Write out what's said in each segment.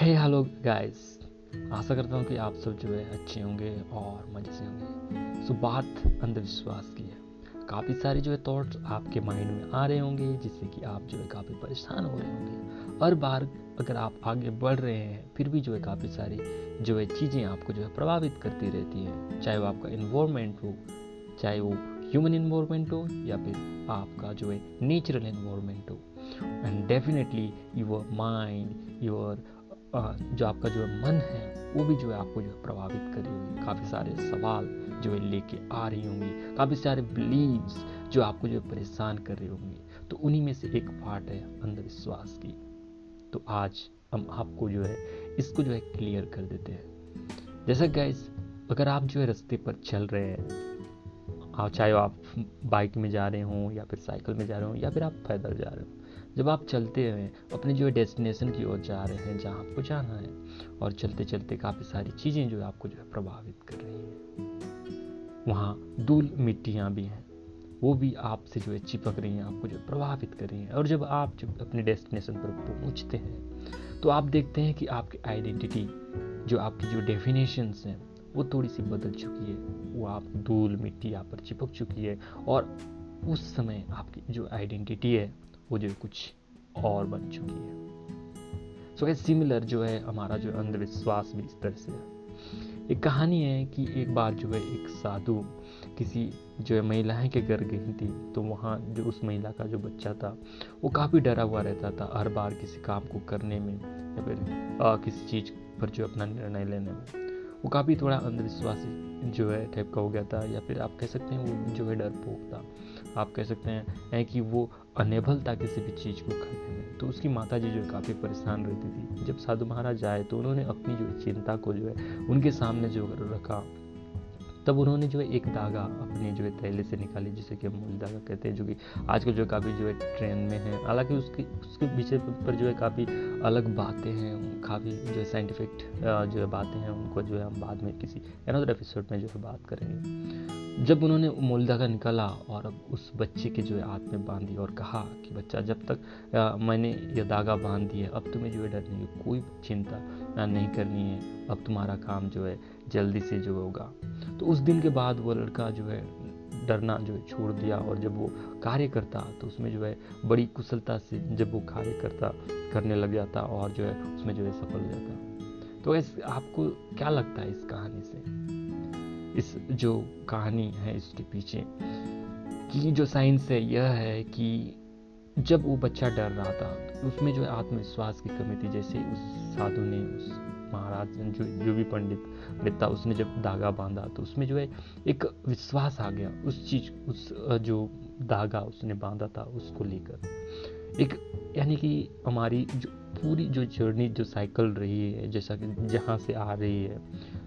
हे hello guys आशा करता हूँ कि आप सब जो है अच्छे होंगे और मज़े से होंगे। सो, बात अंधविश्वास की है। काफ़ी सारे जो है थॉट्स आपके माइंड में आ रहे होंगे, जिससे कि आप जो है काफ़ी परेशान हो रहे होंगे। हर बार अगर आप आगे बढ़ रहे हैं, फिर भी जो है काफ़ी सारी जो है चीज़ें आपको जो है प्रभावित करती रहती हैं। चाहे वो आपका इन्वायरमेंट हो, चाहे वो ह्यूमन इन्वायरमेंट हो, या फिर आपका जो है नेचुरल इन्वायरमेंट हो। And definitely your mind your जो आपका जो है मन है, वो भी जो है आपको जो है प्रभावित करी होगी। काफ़ी सारे सवाल जो है लेके आ रही होंगी। काफ़ी सारे बिलीव्स जो आपको जो है परेशान कर रही होंगी। तो उन्हीं में से एक पार्ट है अंधविश्वास की। तो आज हम आपको जो है, इसको जो है क्लियर कर देते हैं। जैसा गैस अगर आप जो है रास्ते पर चल रहे हैं चाहे आप बाइक में जा रहे हों या फिर साइकिल में जा रहे हों या फिर आप पैदल जा रहे हो जब आप चलते हैं, अपने जो डेस्टिनेशन की ओर जा रहे हैं, जहाँ आपको जाना है, और चलते चलते काफ़ी सारी चीज़ें जो है आपको जो है प्रभावित कर रही हैं, वहाँ धूल मिट्टियाँ भी हैं, वो भी आपसे जो है चिपक रही हैं, आपको जो है प्रभावित कर रही हैं। और जब आप जब अपने डेस्टिनेशन पर पहुँचते हैं तो आप देखते हैं कि आपकी आइडेंटिटी, जो आपकी जो डेफिनेशंस हैं, वो थोड़ी सी बदल चुकी है, वो आप धूल मिट्टी यहाँ पर चिपक चुकी है, और उस समय आपकी जो आइडेंटिटी है वो जो कुछ और बन चुकी है। सो so, सिमिलर जो है हमारा जो अंधविश्वास भी इस तरह से है। एक कहानी है कि एक बार जो है एक साधु किसी जो है महिलाएँ के घर गई थी तो वहाँ जो उस महिला का जो बच्चा था वो काफ़ी डरा हुआ रहता था हर बार किसी काम को करने में या फिर किसी चीज़ पर जो अपना निर्णय लेने में। वो काफ़ी थोड़ा अंधविश्वासी जो है टाइप का हो गया था या फिर आप कह सकते हैं वो जो है डरपोक था। आप कह सकते हैं कि वो अनेबल था किसी भी चीज़ को करने में। तो उसकी माता जी जो है काफ़ी परेशान रहती थी। जब साधु महाराज आए तो उन्होंने अपनी जो चिंता को जो है उनके सामने जो रखा। तब उन्होंने जो है एक धागा अपने जो है थैले से निकाली जिसे कि मूल धागा कहते हैं जो कि आजकल जो काफ़ी जो है ट्रेंड में है हालाँकि उसके उसके विषय पर जो है काफ़ी अलग बातें हैं काफ़ी जो है साइंटिफिक जो है बातें हैं उनको जो है हम बाद में किसी अनदर एपिसोड में जो है बात करेंगे जब उन्होंने मूल धागा निकाला और अब उस बच्चे के जो है हाथ में बांधी और कहा कि बच्चा जब तक मैंने यह धागा बाँध दिया अब तुम्हें जो है डरने की कोई चिंता नहीं करनी है अब तुम्हारा काम जो है जल्दी से जो होगा तो उस दिन के बाद वो लड़का जो है, डरना जो है छोड़ दिया और जब वो कार्य करता तो उसमें जो है बड़ी कुशलता से जब वो कार्य करता, करने लग जाता और जो है उसमें जो है सफल हो जाता। तो इस, आपको क्या लगता है इस कहानी से? इस जो कहानी है इसके पीछे, की जो साइंस है यह है कि जब वो बच्चा डर रहा था, उसमें जो है आत्मविश्वास की कमी थी, जैसे उस साधु ने उस महाराज जो जो भी पंडित पंडित था उसने जब धागा बांधा तो उसमें जो है, एक विश्वास आ गया उस चीज़, उस जो धागा उसने बांधा था, उसको लेकर। एक, यानी कि हमारी जो, पूरी जो जर्नी, जो साइकिल रही है, जैसा कि जहाँ से आ रही है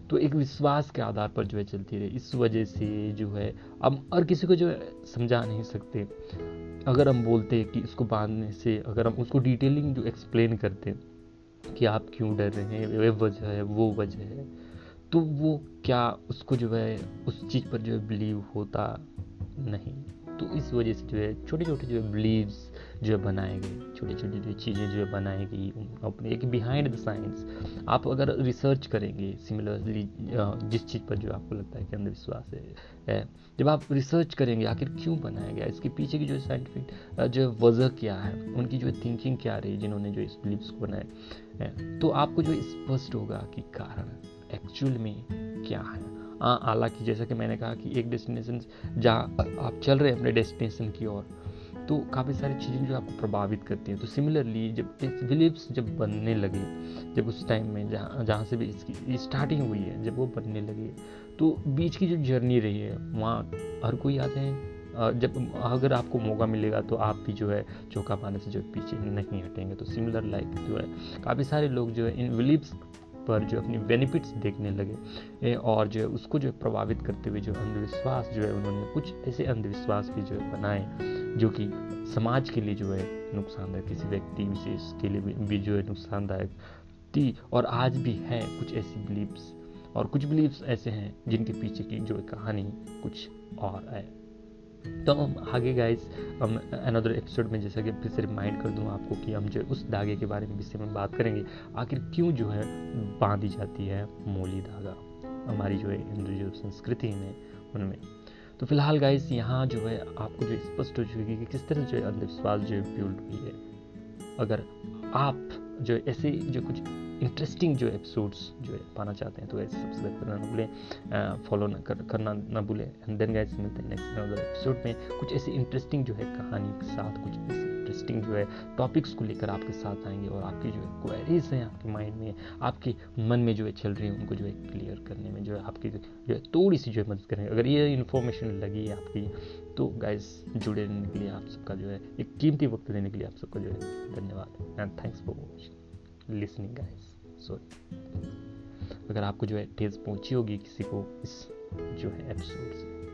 तो एक विश्वास के आधार पर जो है चलती रही। इस वजह से जो है, हम और किसी को जो है समझा नहीं सकते। अगर हम बोलते हैं कि इसको बांधने से, अगर हम उसको डिटेलिंग जो एक्सप्लेन करते कि आप क्यों डर रहे हैं? वे वजह है, वो वजह है। तो वो क्या उसको जो है, उस चीज़ पर जो है बिलीव होता नहीं? तो इस वजह से जो है छोटे छोटे जो है बिलीव्स जो है बनाए गए छोटी छोटी जो चीज़ें जो बनाई गई अपने एक बिहाइंड द साइंस आप अगर रिसर्च करेंगे सिमिलरली जिस चीज़ पर जो आपको लगता है कि अंधविश्वास है, है जब आप रिसर्च करेंगे आखिर क्यों बनाया गया? इसके पीछे की जो साइंटिफिक जो वजह क्या है? उनकी जो थिंकिंग क्या रही जिन्होंने जो इस बिलीव्स को बनाए तो आपको जो स्पष्ट होगा कि कारण एक्चुअल में क्या है। हाँ हालाँकि जैसा कि मैंने कहा कि एक डेस्टिनेशन जहाँ आप चल रहे हैं अपने डेस्टिनेशन की ओर तो काफ़ी सारी चीज़ें जो आपको प्रभावित करती हैं। तो सिमिलरली जब इस बिलीव्स जब बनने लगे, जब उस टाइम में जहाँ जहाँ से भी इसकी स्टार्टिंग हुई है, जब वो बनने लगे तो बीच की जो जर्नी रही है, वहाँ हर कोई आते हैं? जब अगर आपको मौका मिलेगा तो आप भी जो है चौका पाने से जो पीछे नहीं हटेंगे। तो सिमिलर लाइक जो है, काफ़ी सारे लोग जो है इन बिलीव्स पर जो अपनी बेनिफिट्स देखने लगे और जो है उसको जो प्रभावित करते हुए जो अंधविश्वास जो है उन्होंने कुछ ऐसे अंधविश्वास भी जो है बनाए जो कि समाज के लिए जो है नुकसानदायक किसी व्यक्ति विशेष के लिए भी, भी जो है नुकसानदायक थी। और आज भी है कुछ ऐसी बिलीव्स और कुछ बिलीव्स ऐसे हैं जिनके पीछे की जो कहानी कुछ और है। तो हम आगे गाइस हम अनदर एपिसोड में जैसा कि फिर से रिमाइंड कर दूँ आपको कि हम जो उस धागे के बारे में विषय में बात करेंगे, आखिर क्यों जो है बांधी जाती है मोली धागा? हमारी जो है हिंदू जो संस्कृति में, उनमें। तो फ़िलहाल गाइस यहाँ जो है आपको जो स्पष्ट हो चुकी कि किस तरह जो है अंधविश्वास जो है बिल्ड हुई है। अगर आप जो ऐसे जो कुछ इंटरेस्टिंग जो एपिसोड्स जो है पाना चाहते हैं तो ऐसे सब्सक्राइब करना ना भूलें फॉलो ना कर, करना ना भूलें। एंड देन गाइस मिलते हैं नेक्स्ट अनदर एपिसोड में। कुछ ऐसी इंटरेस्टिंग जो है कहानी के साथ कुछ ऐसी इंटरेस्टिंग जो है टॉपिक्स को लेकर आपके साथ आएँगे और आपकी जो है क्वेरीज हैं आपके माइंड में आपके मन में जो है चल रही है उनको जो है क्लियर करने में जो है आपकी जो है थोड़ी सी जो है मदद करेंगे अगर ये इन्फॉर्मेशन लगी आपकी तो गाइस जुड़े रहने के लिए आप सबका जो है एक कीमती वक्त देने के लिए आप सबका जो है धन्यवाद। And thanks for listening guys sorry अगर आपको जो है ठेस पहुँची होगी किसी को इस जो है एपिसोड से